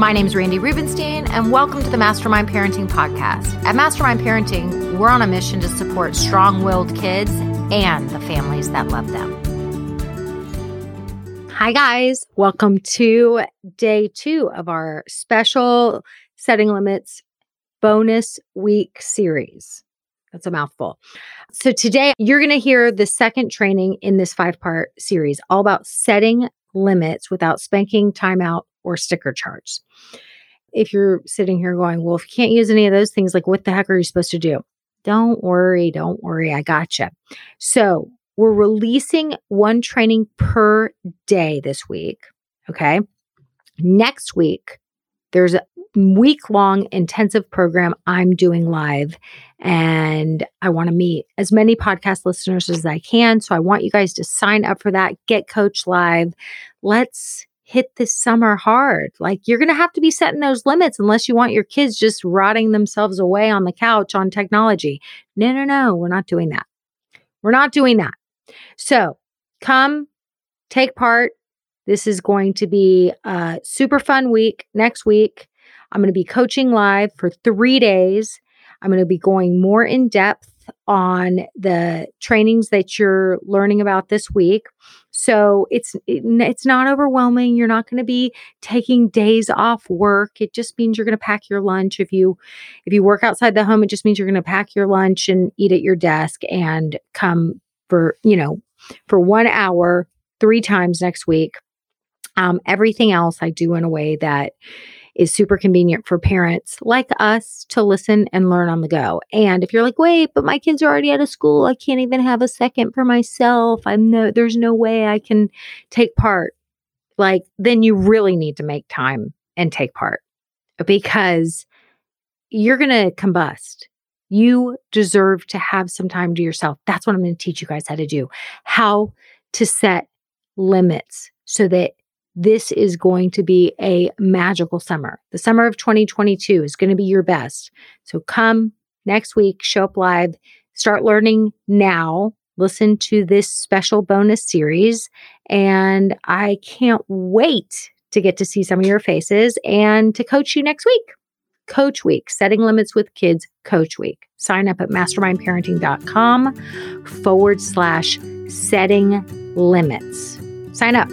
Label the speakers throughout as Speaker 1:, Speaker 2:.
Speaker 1: My name is Randi Rubenstein, and welcome to the Mastermind Parenting Podcast. At Mastermind Parenting, we're on a mission to support strong willed kids and the families that love them. Hi, guys. Welcome to day two of our special Setting Limits bonus week series. That's a mouthful. So, today you're going to hear the second training in this five part series, all about setting limits without spanking, timeout, or sticker charts. If you're sitting here going, well, if you can't use any of those things, like what the heck are you supposed to do? Don't worry, don't worry, I gotcha. So we're releasing one training per day this week. Okay. Next week, there's a week long intensive program I'm doing live, and I want to meet as many podcast listeners as I can. So I want you guys to sign up for that, get Coach Live. Let's hit this summer hard. Like you're going to have to be setting those limits unless you want your kids just rotting themselves away on the couch on technology. No, no, no, we're not doing that. We're not doing that. So come take part. This is going to be a super fun week next week. I'm going to be coaching live for three days. I'm going to be going more in depth on the trainings that you're learning about this week. So it's it's not overwhelming. You're not going to be taking days off work. It just means you're going to pack your lunch. If you if you work outside the home, it just means you're going to pack your lunch and eat at your desk and come for, you know, for 1 hour 3 times next week. Um, everything else I do in a way that is super convenient for parents like us to listen and learn on the go. And if you're like, wait, but my kids are already out of school, I can't even have a second for myself. I'm no, there's no way I can take part. Like, then you really need to make time and take part because you're going to combust. You deserve to have some time to yourself. That's what I'm going to teach you guys how to do. How to set limits so that this is going to be a magical summer. The summer of 2022 is going to be your best. So come next week, show up live, start learning now. Listen to this special bonus series. And I can't wait to get to see some of your faces and to coach you next week. Coach Week, Setting Limits with Kids Coach Week. Sign up at mastermindparenting.com forward slash setting limits. Sign up.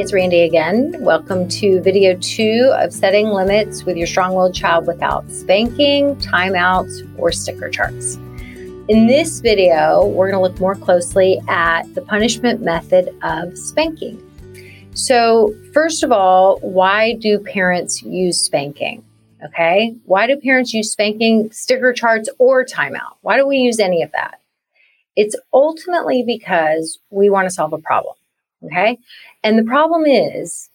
Speaker 1: It's Randi again. Welcome to video two of setting limits with your strong willed child without spanking, timeouts, or sticker charts. In this video, we're going to look more closely at the punishment method of spanking. So, first of all, why do parents use spanking? Okay. Why do parents use spanking, sticker charts, or timeout? Why do we use any of that? It's ultimately because we want to solve a problem. Okay. And the problem is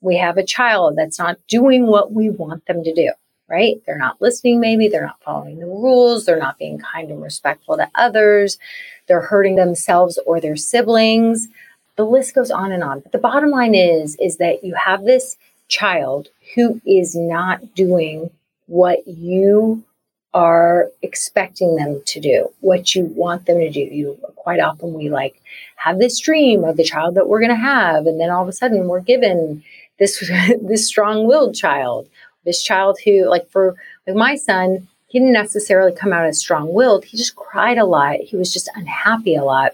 Speaker 1: we have a child that's not doing what we want them to do, right? They're not listening, maybe. They're not following the rules. They're not being kind and respectful to others. They're hurting themselves or their siblings. The list goes on and on. But the bottom line is, is that you have this child who is not doing what you are expecting them to do, what you want them to do. You quite often we like have this dream of the child that we're going to have, and then all of a sudden we're given this this strong-willed child, this child who, like for like my son, he didn't necessarily come out as strong-willed. He just cried a lot. He was just unhappy a lot,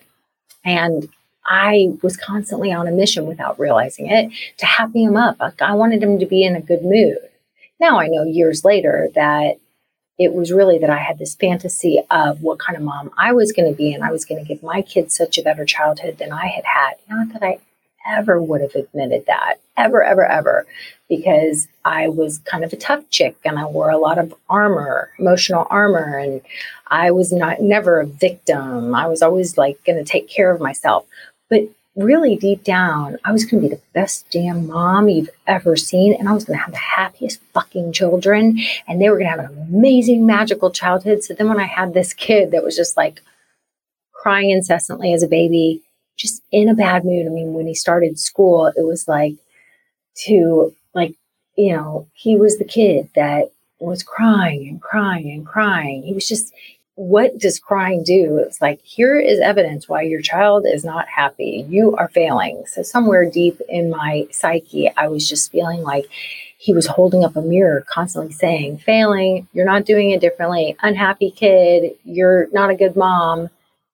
Speaker 1: and I was constantly on a mission without realizing it to happy him up. Like I wanted him to be in a good mood. Now I know years later that it was really that I had this fantasy of what kind of mom I was going to be, and I was going to give my kids such a better childhood than I had had. Not that I ever would have admitted that, ever, ever, ever, because I was kind of a tough chick and I wore a lot of armor, emotional armor, and I was not never a victim. I was always like going to take care of myself. But really deep down, I was going to be the best damn mom you've ever seen. And I was going to have the happiest fucking children. And they were going to have an amazing, magical childhood. So then when I had this kid that was just like crying incessantly as a baby, just in a bad mood. I mean, when he started school, it was like to, like, you know, he was the kid that was crying and crying and crying. He was just, what does crying do? It's like, here is evidence why your child is not happy. You are failing. So, somewhere deep in my psyche, I was just feeling like he was holding up a mirror, constantly saying, failing, you're not doing it differently, unhappy kid, you're not a good mom.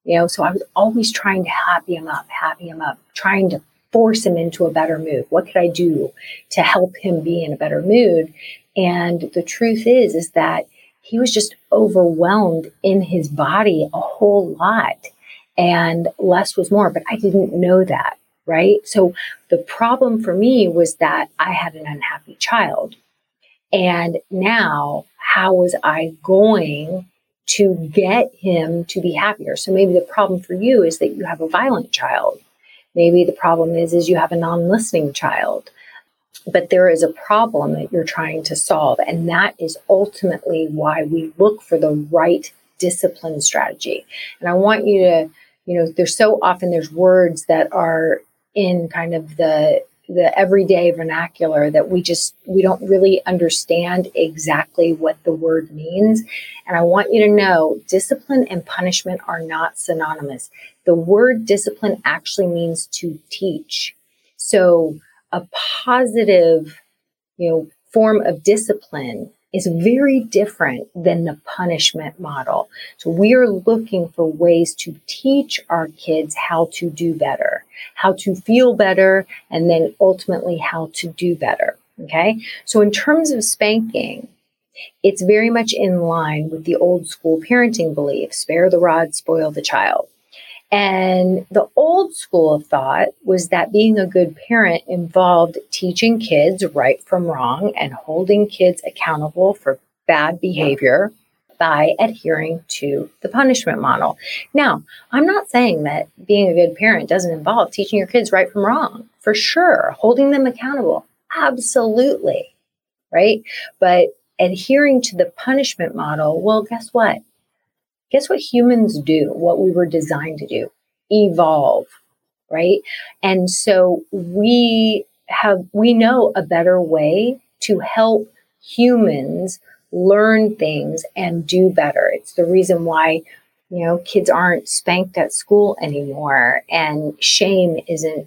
Speaker 1: You know, so I was always trying to happy him up, happy him up, trying to force him into a better mood. What could I do to help him be in a better mood? And the truth is, is that he was just overwhelmed in his body a whole lot and less was more, but I didn't know that. Right. So the problem for me was that I had an unhappy child. And now, how was I going to get him to be happier? So maybe the problem for you is that you have a violent child. Maybe the problem is is you have a non-listening child but there is a problem that you're trying to solve. And that is ultimately why we look for the right discipline strategy. And I want you to, you know, there's so often there's words that are in kind of the the everyday vernacular that we just we don't really understand exactly what the word means and i want you to know discipline and punishment are not synonymous the word discipline actually means to teach so a positive, you know, form of discipline is very different than the punishment model. So we are looking for ways to teach our kids how to do better, how to feel better, and then ultimately how to do better. Okay. So in terms of spanking, it's very much in line with the old school parenting belief spare the rod, spoil the child. And the old school of thought was that being a good parent involved teaching kids right from wrong and holding kids accountable for bad behavior by adhering to the punishment model. Now, I'm not saying that being a good parent doesn't involve teaching your kids right from wrong. For sure, holding them accountable. Absolutely. Right? But adhering to the punishment model, well, guess what? Guess what humans do, what we were designed to do? Evolve, right? And so we have, we know a better way to help humans learn things and do better. It's the reason why, you know, kids aren't spanked at school anymore and shame isn't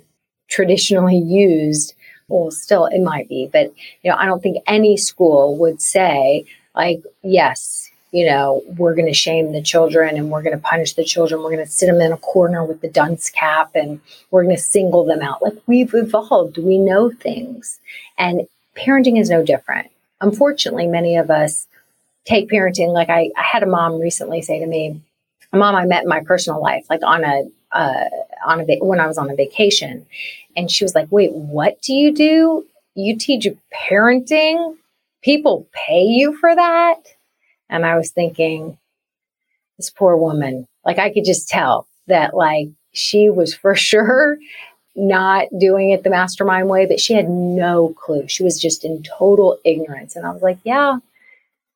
Speaker 1: traditionally used. Well, still it might be, but you know, I don't think any school would say like, yes, you know, we're going to shame the children and we're going to punish the children. We're going to sit them in a corner with the dunce cap and we're going to single them out. Like we've evolved, we know things. And parenting is no different. Unfortunately, many of us take parenting like I, I had a mom recently say to me, a mom I met in my personal life, like on a uh, on a when I was on a vacation, and she was like, "Wait, what do you do? You teach parenting? People pay you for that?" And I was thinking, this poor woman, like I could just tell that like she was for sure not doing it the mastermind way, but she had no clue. She was just in total ignorance. And I was like, yeah,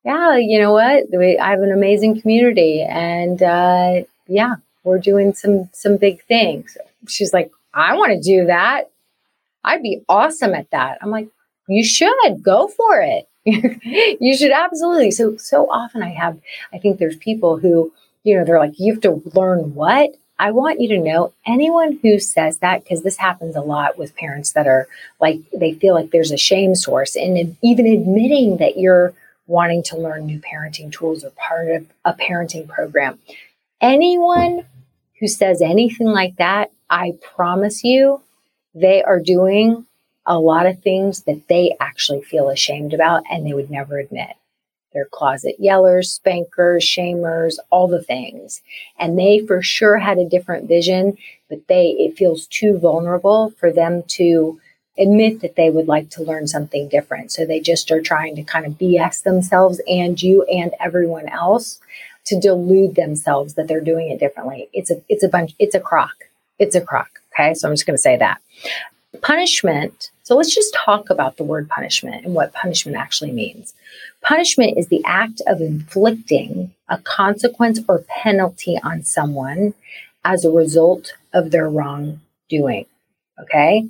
Speaker 1: yeah, you know what? I have an amazing community and uh, yeah, we're doing some some big things. She's like, I want to do that. I'd be awesome at that. I'm like, you should go for it. you should absolutely. So, so often I have, I think there's people who, you know, they're like, you have to learn what? I want you to know anyone who says that, because this happens a lot with parents that are like, they feel like there's a shame source and even admitting that you're wanting to learn new parenting tools or part of a parenting program. Anyone who says anything like that, I promise you, they are doing a lot of things that they actually feel ashamed about and they would never admit. They're closet yellers, spankers, shamers, all the things. And they for sure had a different vision, but they, it feels too vulnerable for them to admit that they would like to learn something different. So they just are trying to kind of BS themselves and you and everyone else to delude themselves that they're doing it differently. It's a, it's a bunch, it's a crock. It's a crock. Okay. So I'm just going to say that. Punishment. So let's just talk about the word punishment and what punishment actually means. Punishment is the act of inflicting a consequence or penalty on someone as a result of their wrongdoing. Okay.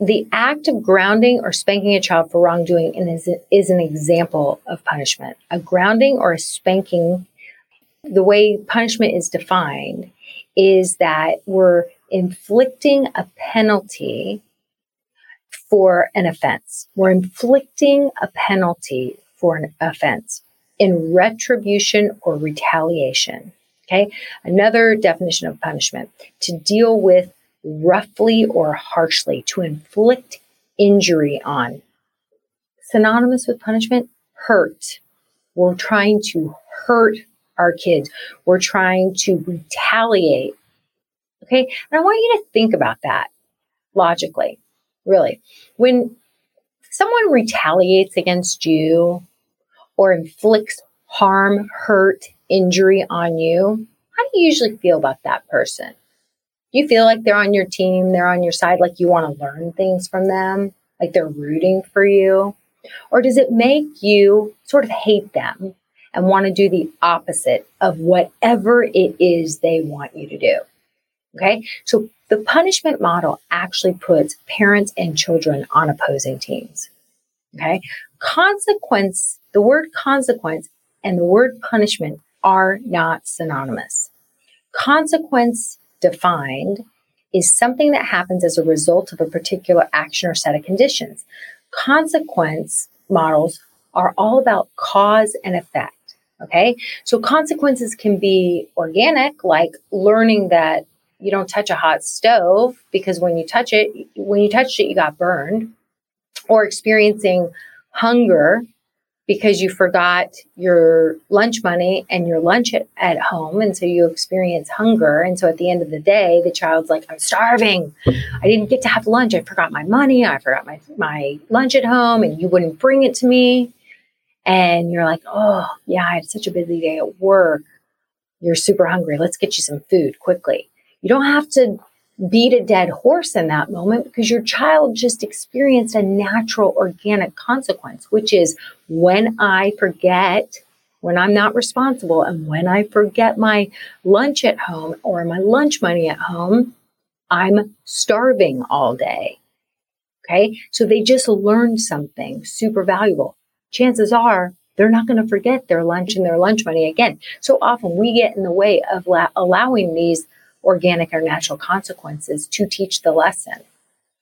Speaker 1: The act of grounding or spanking a child for wrongdoing is, is an example of punishment. A grounding or a spanking, the way punishment is defined is that we're inflicting a penalty for an offense. We're inflicting a penalty for an offense in retribution or retaliation. Okay. Another definition of punishment to deal with roughly or harshly, to inflict injury on. Synonymous with punishment, hurt. We're trying to hurt our kids. We're trying to retaliate. Okay. And I want you to think about that logically, really. When someone retaliates against you or inflicts harm, hurt, injury on you, how do you usually feel about that person? Do you feel like they're on your team, they're on your side, like you want to learn things from them, like they're rooting for you? Or does it make you sort of hate them and want to do the opposite of whatever it is they want you to do? Okay. So the punishment model actually puts parents and children on opposing teams. Okay. Consequence, the word consequence and the word punishment are not synonymous. Consequence defined is something that happens as a result of a particular action or set of conditions. Consequence models are all about cause and effect. Okay. So consequences can be organic, like learning that you don't touch a hot stove because when you touch it, when you touched it, you got burned, or experiencing hunger because you forgot your lunch money and your lunch at, at, home. And so you experience hunger. And so at the end of the day, the child's like, I'm starving. I didn't get to have lunch. I forgot my money. I forgot my, my lunch at home and you wouldn't bring it to me. And you're like, oh, yeah, I had such a busy day at work. You're super hungry. Let's get you some food quickly. You don't have to beat a dead horse in that moment because your child just experienced a natural organic consequence, which is when I forget, when I'm not responsible, and when I forget my lunch at home or my lunch money at home, I'm starving all day. Okay. So they just learned something super valuable. Chances are they're not going to forget their lunch and their lunch money again. So often we get in the way of la- allowing these organic or natural consequences to teach the lesson.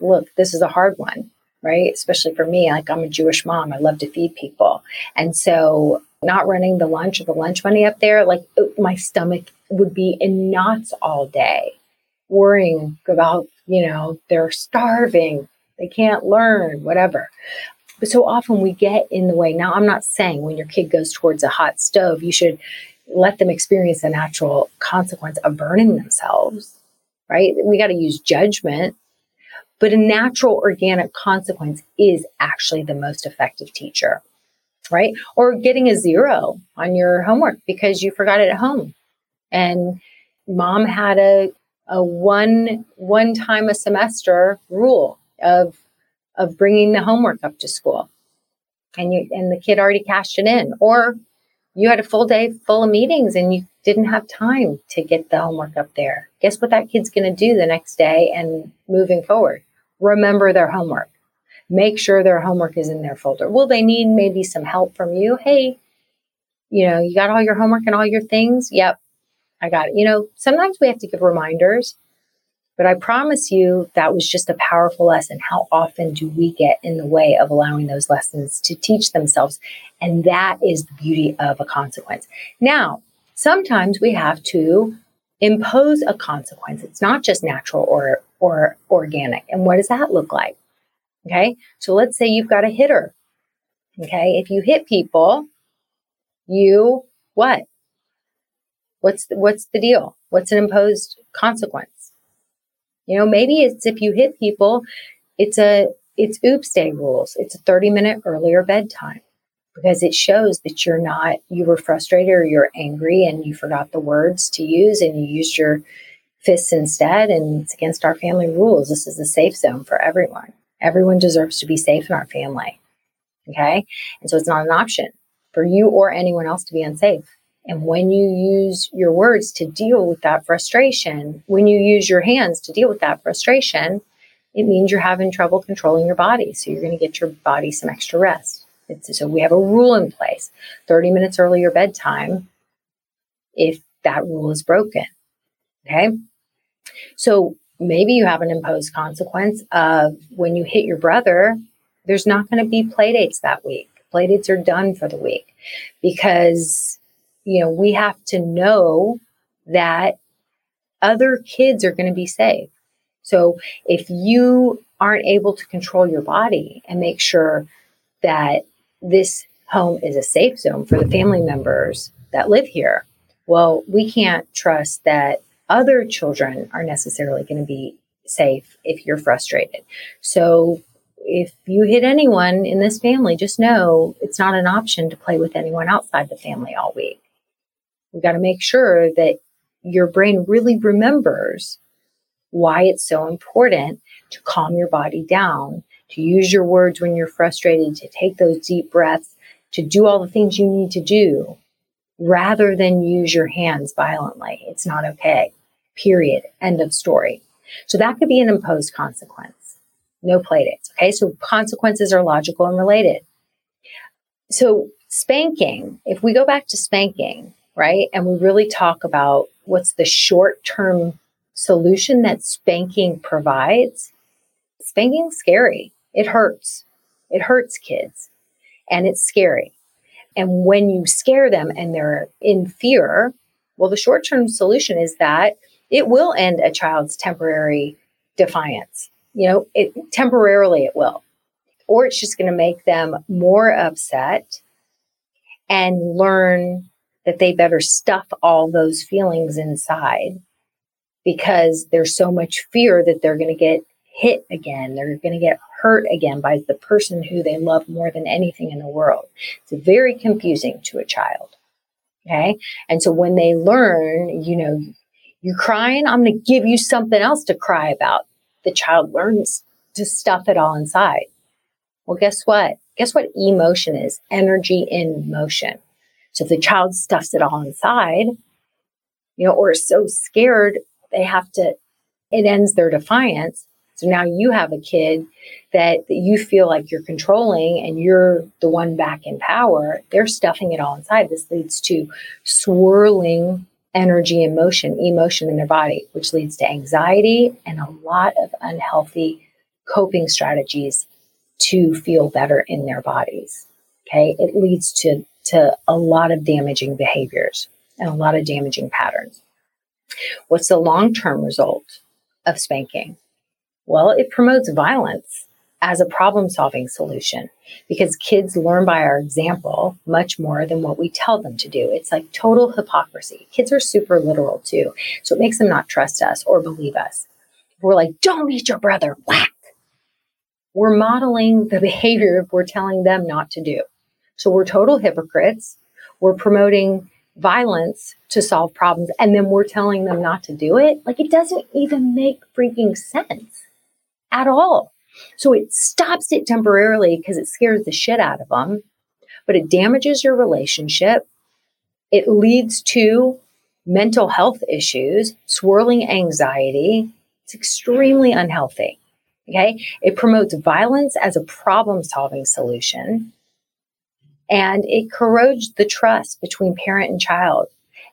Speaker 1: Look, this is a hard one, right? Especially for me, like I'm a Jewish mom, I love to feed people. And so not running the lunch or the lunch money up there, like oh, my stomach would be in knots all day, worrying about, you know, they're starving, they can't learn, whatever. But so often we get in the way. Now, I'm not saying when your kid goes towards a hot stove, you should let them experience the natural consequence of burning themselves, right? We got to use judgment. But a natural organic consequence is actually the most effective teacher, right? Or getting a zero on your homework because you forgot it at home. And mom had a, a one, one time a semester rule of, of bringing the homework up to school. And you, and the kid already cashed it in. Or you had a full day full of meetings and you didn't have time to get the homework up there. Guess what that kid's going to do the next day and moving forward? Remember their homework. Make sure their homework is in their folder. Will they need maybe some help from you? Hey, you know, you got all your homework and all your things? Yep, I got it. You know, sometimes we have to give reminders but I promise you that was just a powerful lesson. How often do we get in the way of allowing those lessons to teach themselves? And that is the beauty of a consequence. Now, sometimes we have to impose a consequence. It's not just natural or or organic. And what does that look like? Okay? So let's say you've got a hitter. Okay? If you hit people, you what? What's the, what's the deal? What's an imposed consequence? You know, maybe it's if you hit people, it's a it's oops day rules. It's a 30 minute earlier bedtime because it shows that you're not, you were frustrated or you're angry and you forgot the words to use and you used your fists instead. And it's against our family rules. This is a safe zone for everyone. Everyone deserves to be safe in our family. Okay. And so it's not an option for you or anyone else to be unsafe. And when you use your words to deal with that frustration, when you use your hands to deal with that frustration, it means you're having trouble controlling your body. So you're going to get your body some extra rest. It's, so we have a rule in place 30 minutes earlier bedtime if that rule is broken. Okay. So maybe you have an imposed consequence of when you hit your brother, there's not going to be playdates that week. Playdates are done for the week because, you know, we have to know that other kids are going to be safe. So if you aren't able to control your body and make sure that this home is a safe zone for the family members that live here, well, we can't trust that other children are necessarily going to be safe if you're frustrated. So if you hit anyone in this family, just know it's not an option to play with anyone outside the family all week. We've got to make sure that your brain really remembers why it's so important to calm your body down to use your words when you're frustrated, to take those deep breaths, to do all the things you need to do rather than use your hands violently. It's not okay. Period. End of story. So that could be an imposed consequence. No playdates. Okay. So consequences are logical and related. So spanking, if we go back to spanking, right, and we really talk about what's the short term solution that spanking provides, spanking's scary. It hurts. It hurts kids and it's scary. And when you scare them and they're in fear, well, the short term solution is that it will end a child's temporary defiance. You know, it temporarily it will. Or it's just going to make them more upset and learn that they better stuff all those feelings inside because there's so much fear that they're going to get hit again. They're going to get hurt again by the person who they love more than anything in the world. It's very confusing to a child. Okay. And so when they learn, you know, you're crying, I'm going to give you something else to cry about. The child learns to stuff it all inside. Well, guess what? Guess what emotion is? Energy in motion. So if the child stuffs it all inside, you know, or is so scared, they have to, it ends their defiance so now you have a kid that, that you feel like you're controlling and you're the one back in power. They're stuffing it all inside. This leads to swirling energy and motion, emotion in their body, which leads to anxiety and a lot of unhealthy coping strategies to feel better in their bodies. Okay. It leads to, to a lot of damaging behaviors and a lot of damaging patterns. What's the long term result of spanking? Well, it promotes violence as a problem solving solution because kids learn by our example much more than what we tell them to do. It's like total hypocrisy. Kids are super literal too. So it makes them not trust us or believe us. We're like, don't eat your brother, whack. We're modeling the behavior we're telling them not to do. So we're total hypocrites. We're promoting violence to solve problems and then we're telling them not to do it. Like it doesn't even make freaking sense at all. So it stops it temporarily because it scares the shit out of them, but it damages your relationship. It leads to mental health issues, swirling anxiety. It's extremely unhealthy. Okay. It promotes violence as a problem solving solution and it corrodes the trust between parent and child.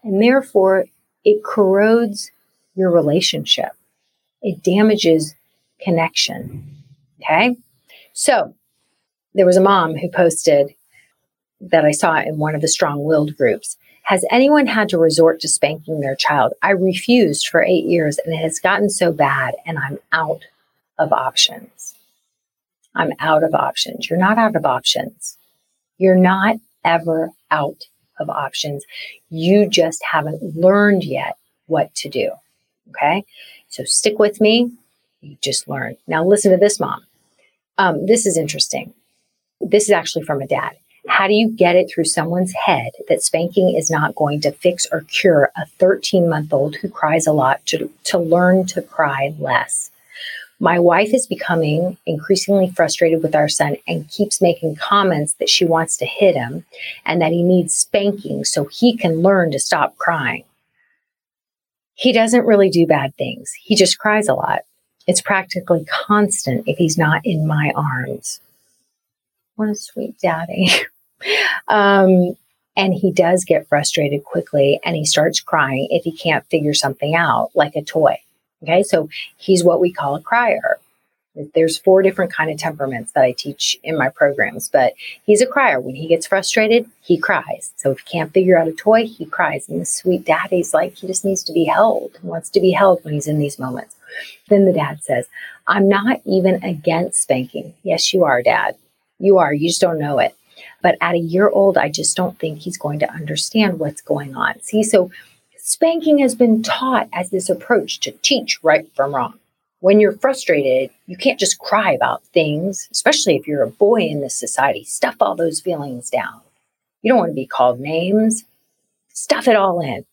Speaker 1: And therefore, it corrodes your relationship. It damages connection. Okay. So there was a mom who posted that I saw in one of the strong willed groups Has anyone had to resort to spanking their child? I refused for eight years and it has gotten so bad and I'm out of options. I'm out of options. You're not out of options. You're not ever out of options. You just haven't learned yet what to do. Okay. So stick with me. You just learned. Now listen to this, mom. Um, this is interesting. This is actually from a dad. How do you get it through someone's head that spanking is not going to fix or cure a 13 month old who cries a lot to, to learn to cry less? My wife is becoming increasingly frustrated with our son and keeps making comments that she wants to hit him and that he needs spanking so he can learn to stop crying. He doesn't really do bad things. He just cries a lot. It's practically constant if he's not in my arms. What a sweet daddy. um, and he does get frustrated quickly and he starts crying if he can't figure something out, like a toy. Okay, so he's what we call a crier. There's four different kind of temperaments that I teach in my programs, but he's a crier. When he gets frustrated, he cries. So if he can't figure out a toy, he cries. And the sweet daddy's like, he just needs to be held, he wants to be held when he's in these moments. Then the dad says, I'm not even against spanking. Yes, you are, dad. You are. You just don't know it. But at a year old, I just don't think he's going to understand what's going on. See, so spanking has been taught as this approach to teach right from wrong. When you're frustrated, you can't just cry about things, especially if you're a boy in this society. Stuff all those feelings down. You don't want to be called names. Stuff it all in.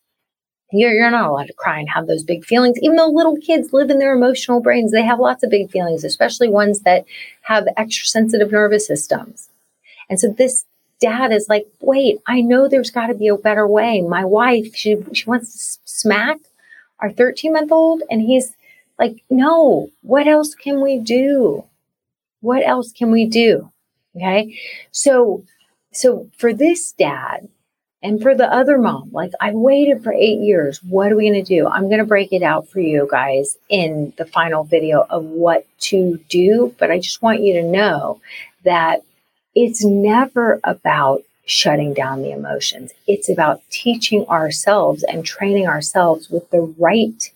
Speaker 1: You're, you're not allowed to cry and have those big feelings. Even though little kids live in their emotional brains, they have lots of big feelings, especially ones that have extra sensitive nervous systems. And so this dad is like, wait, I know there's got to be a better way. My wife, she, she wants to smack our 13 month old. And he's like, no, what else can we do? What else can we do? Okay. So, so for this dad, and for the other mom, like I waited for eight years. What are we going to do? I'm going to break it out for you guys in the final video of what to do. But I just want you to know that it's never about shutting down the emotions. It's about teaching ourselves and training ourselves with the right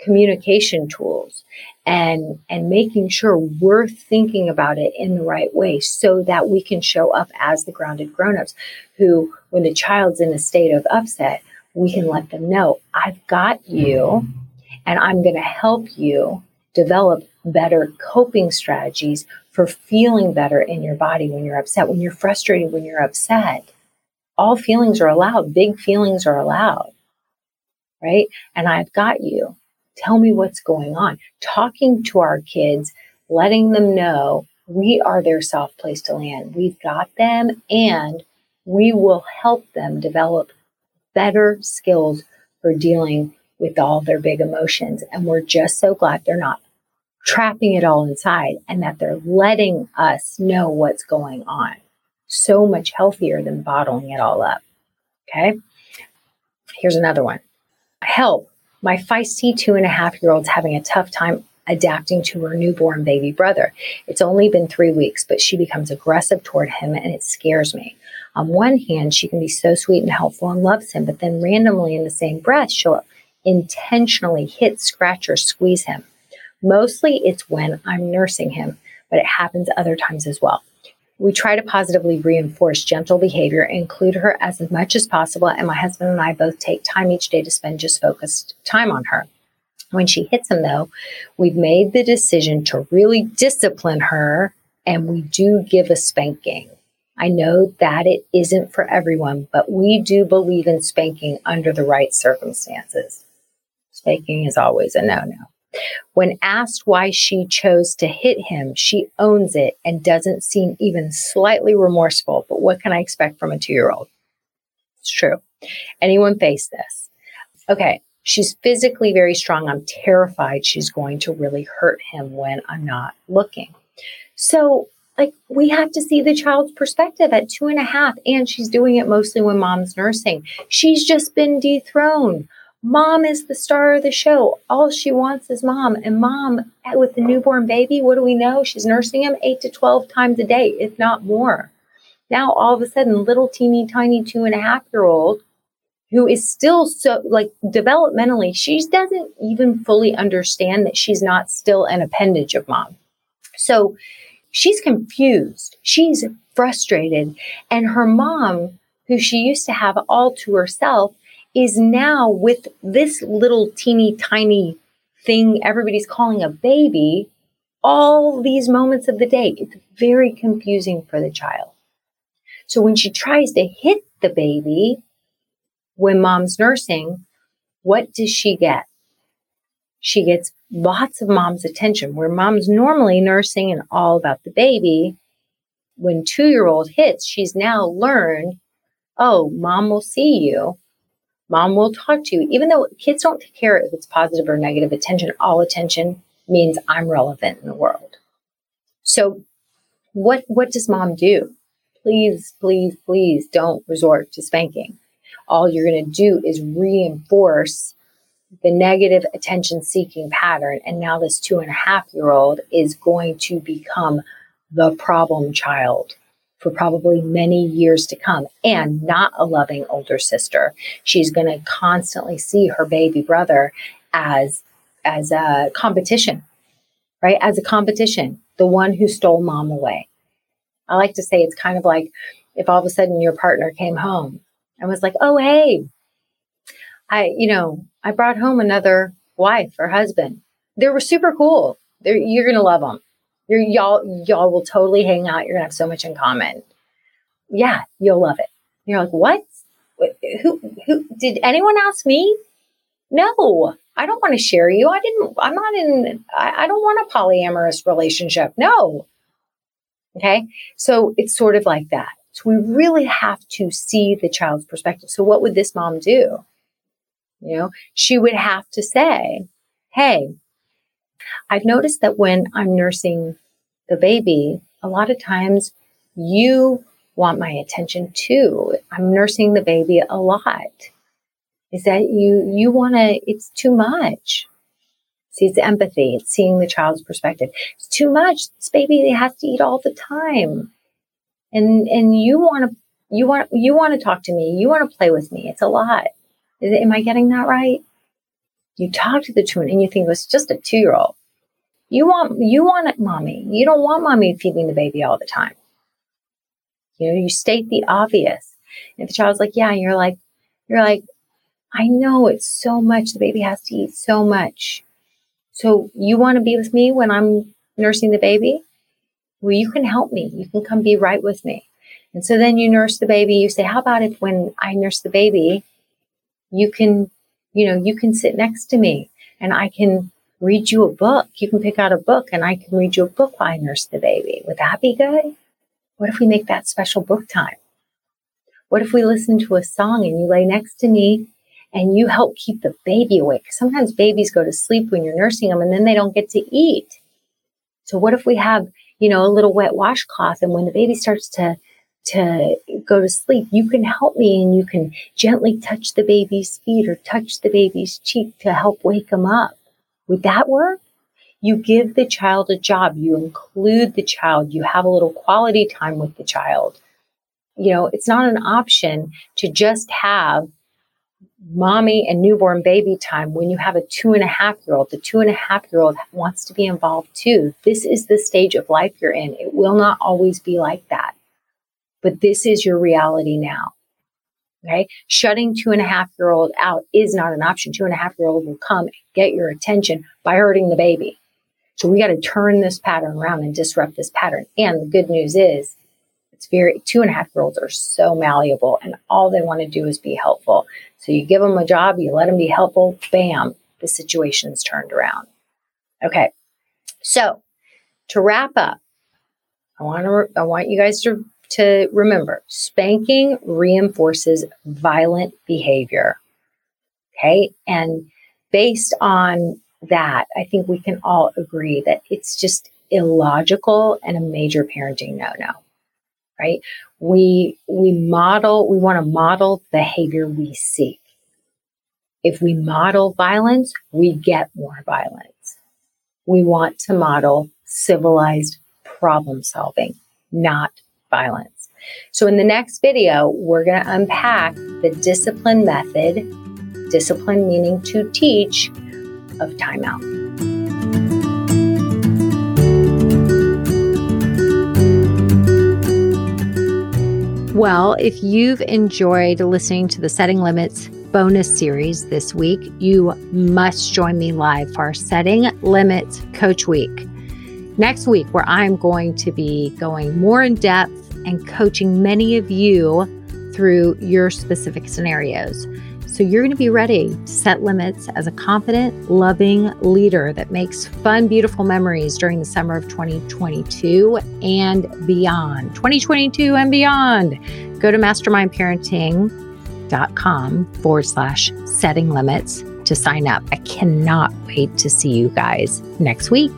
Speaker 1: communication tools and and making sure we're thinking about it in the right way so that we can show up as the grounded grown-ups who when the child's in a state of upset we can let them know I've got you and I'm going to help you develop better coping strategies for feeling better in your body when you're upset, when you're frustrated, when you're upset. All feelings are allowed, big feelings are allowed, right? And I've got you. Tell me what's going on. Talking to our kids, letting them know we are their soft place to land. We've got them and we will help them develop better skills for dealing with all their big emotions. And we're just so glad they're not trapping it all inside and that they're letting us know what's going on. So much healthier than bottling it all up. Okay. Here's another one. Help. My feisty two and a half year old's having a tough time adapting to her newborn baby brother. It's only been three weeks, but she becomes aggressive toward him and it scares me. On one hand, she can be so sweet and helpful and loves him, but then randomly in the same breath, she'll intentionally hit, scratch, or squeeze him. Mostly it's when I'm nursing him, but it happens other times as well. We try to positively reinforce gentle behavior, include her as much as possible, and my husband and I both take time each day to spend just focused time on her. When she hits him, though, we've made the decision to really discipline her, and we do give a spanking. I know that it isn't for everyone, but we do believe in spanking under the right circumstances. Spanking is always a no no. When asked why she chose to hit him, she owns it and doesn't seem even slightly remorseful. But what can I expect from a two year old? It's true. Anyone face this? Okay, she's physically very strong. I'm terrified she's going to really hurt him when I'm not looking. So, like, we have to see the child's perspective at two and a half, and she's doing it mostly when mom's nursing. She's just been dethroned. Mom is the star of the show. All she wants is mom. And mom, with the newborn baby, what do we know? She's nursing him eight to 12 times a day, if not more. Now, all of a sudden, little teeny tiny two and a half year old who is still so like developmentally, she doesn't even fully understand that she's not still an appendage of mom. So she's confused. She's frustrated. And her mom, who she used to have all to herself, is now with this little teeny tiny thing everybody's calling a baby all these moments of the day. It's very confusing for the child. So when she tries to hit the baby when mom's nursing, what does she get? She gets lots of mom's attention where mom's normally nursing and all about the baby. When two year old hits, she's now learned, oh, mom will see you. Mom will talk to you. Even though kids don't care if it's positive or negative attention, all attention means I'm relevant in the world. So what, what does mom do? Please, please, please don't resort to spanking. All you're going to do is reinforce the negative attention seeking pattern. And now this two and a half year old is going to become the problem child for probably many years to come and not a loving older sister. She's going to constantly see her baby brother as as a competition, right? As a competition, the one who stole mom away. I like to say it's kind of like if all of a sudden your partner came home and was like, "Oh, hey, I, you know, I brought home another wife or husband. They were super cool. They're, you're gonna love them. You're, y'all, y'all will totally hang out. You're gonna have so much in common. Yeah, you'll love it. You're like, what? Who, who, did anyone ask me? No, I don't want to share you. I didn't, I'm not in, I, I don't want a polyamorous relationship. No. Okay. So it's sort of like that. So we really have to see the child's perspective. So what would this mom do? You know, she would have to say, Hey, I've noticed that when I'm nursing the baby, a lot of times you want my attention too. I'm nursing the baby a lot. Is that you, you want to, it's too much. See, it's empathy. It's seeing the child's perspective. It's too much. This baby has to eat all the time. And, and you want to, you want, you want to talk to me. You want to play with me. It's a lot. Is, am I getting that right? You talk to the twin and you think it was just a two year old. You want, you want it, mommy. You don't want mommy feeding the baby all the time. You know, you state the obvious. If the child's like, yeah, you're like, you're like, I know it's so much. The baby has to eat so much. So you want to be with me when I'm nursing the baby? Well, you can help me. You can come be right with me. And so then you nurse the baby. You say, how about if when I nurse the baby, you can, you know, you can sit next to me and I can read you a book. You can pick out a book and I can read you a book while I nurse the baby. Would that be good? What if we make that special book time? What if we listen to a song and you lay next to me and you help keep the baby awake? Sometimes babies go to sleep when you're nursing them and then they don't get to eat. So what if we have, you know, a little wet washcloth and when the baby starts to to go to sleep, you can help me and you can gently touch the baby's feet or touch the baby's cheek to help wake them up. Would that work? You give the child a job, you include the child, you have a little quality time with the child. You know, it's not an option to just have mommy and newborn baby time when you have a two and a half year old. The two and a half year old wants to be involved too. This is the stage of life you're in. It will not always be like that but this is your reality now. Okay. Shutting two and a half year old out is not an option. Two and a half year old will come get your attention by hurting the baby. So we got to turn this pattern around and disrupt this pattern. And the good news is it's very, two and a half year olds are so malleable and all they want to do is be helpful. So you give them a job, you let them be helpful, bam, the situation's turned around. Okay. So to wrap up, I want to, I want you guys to to remember spanking reinforces violent behavior. Okay. And based on that, I think we can all agree that it's just illogical and a major parenting no no. Right? We we model, we want to model behavior we seek. If we model violence, we get more violence. We want to model civilized problem solving, not violence. So, in the next video, we're going to unpack the discipline method, discipline meaning to teach, of timeout. Well, if you've enjoyed listening to the Setting Limits bonus series this week, you must join me live for our Setting Limits Coach Week next week, where I'm going to be going more in depth and coaching many of you through your specific scenarios. So you're going to be ready to set limits as a confident, loving leader that makes fun, beautiful memories during the summer of 2022 and beyond. 2022 and beyond. Go to mastermindparenting.com forward slash setting limits to sign up. I cannot wait to see you guys next week.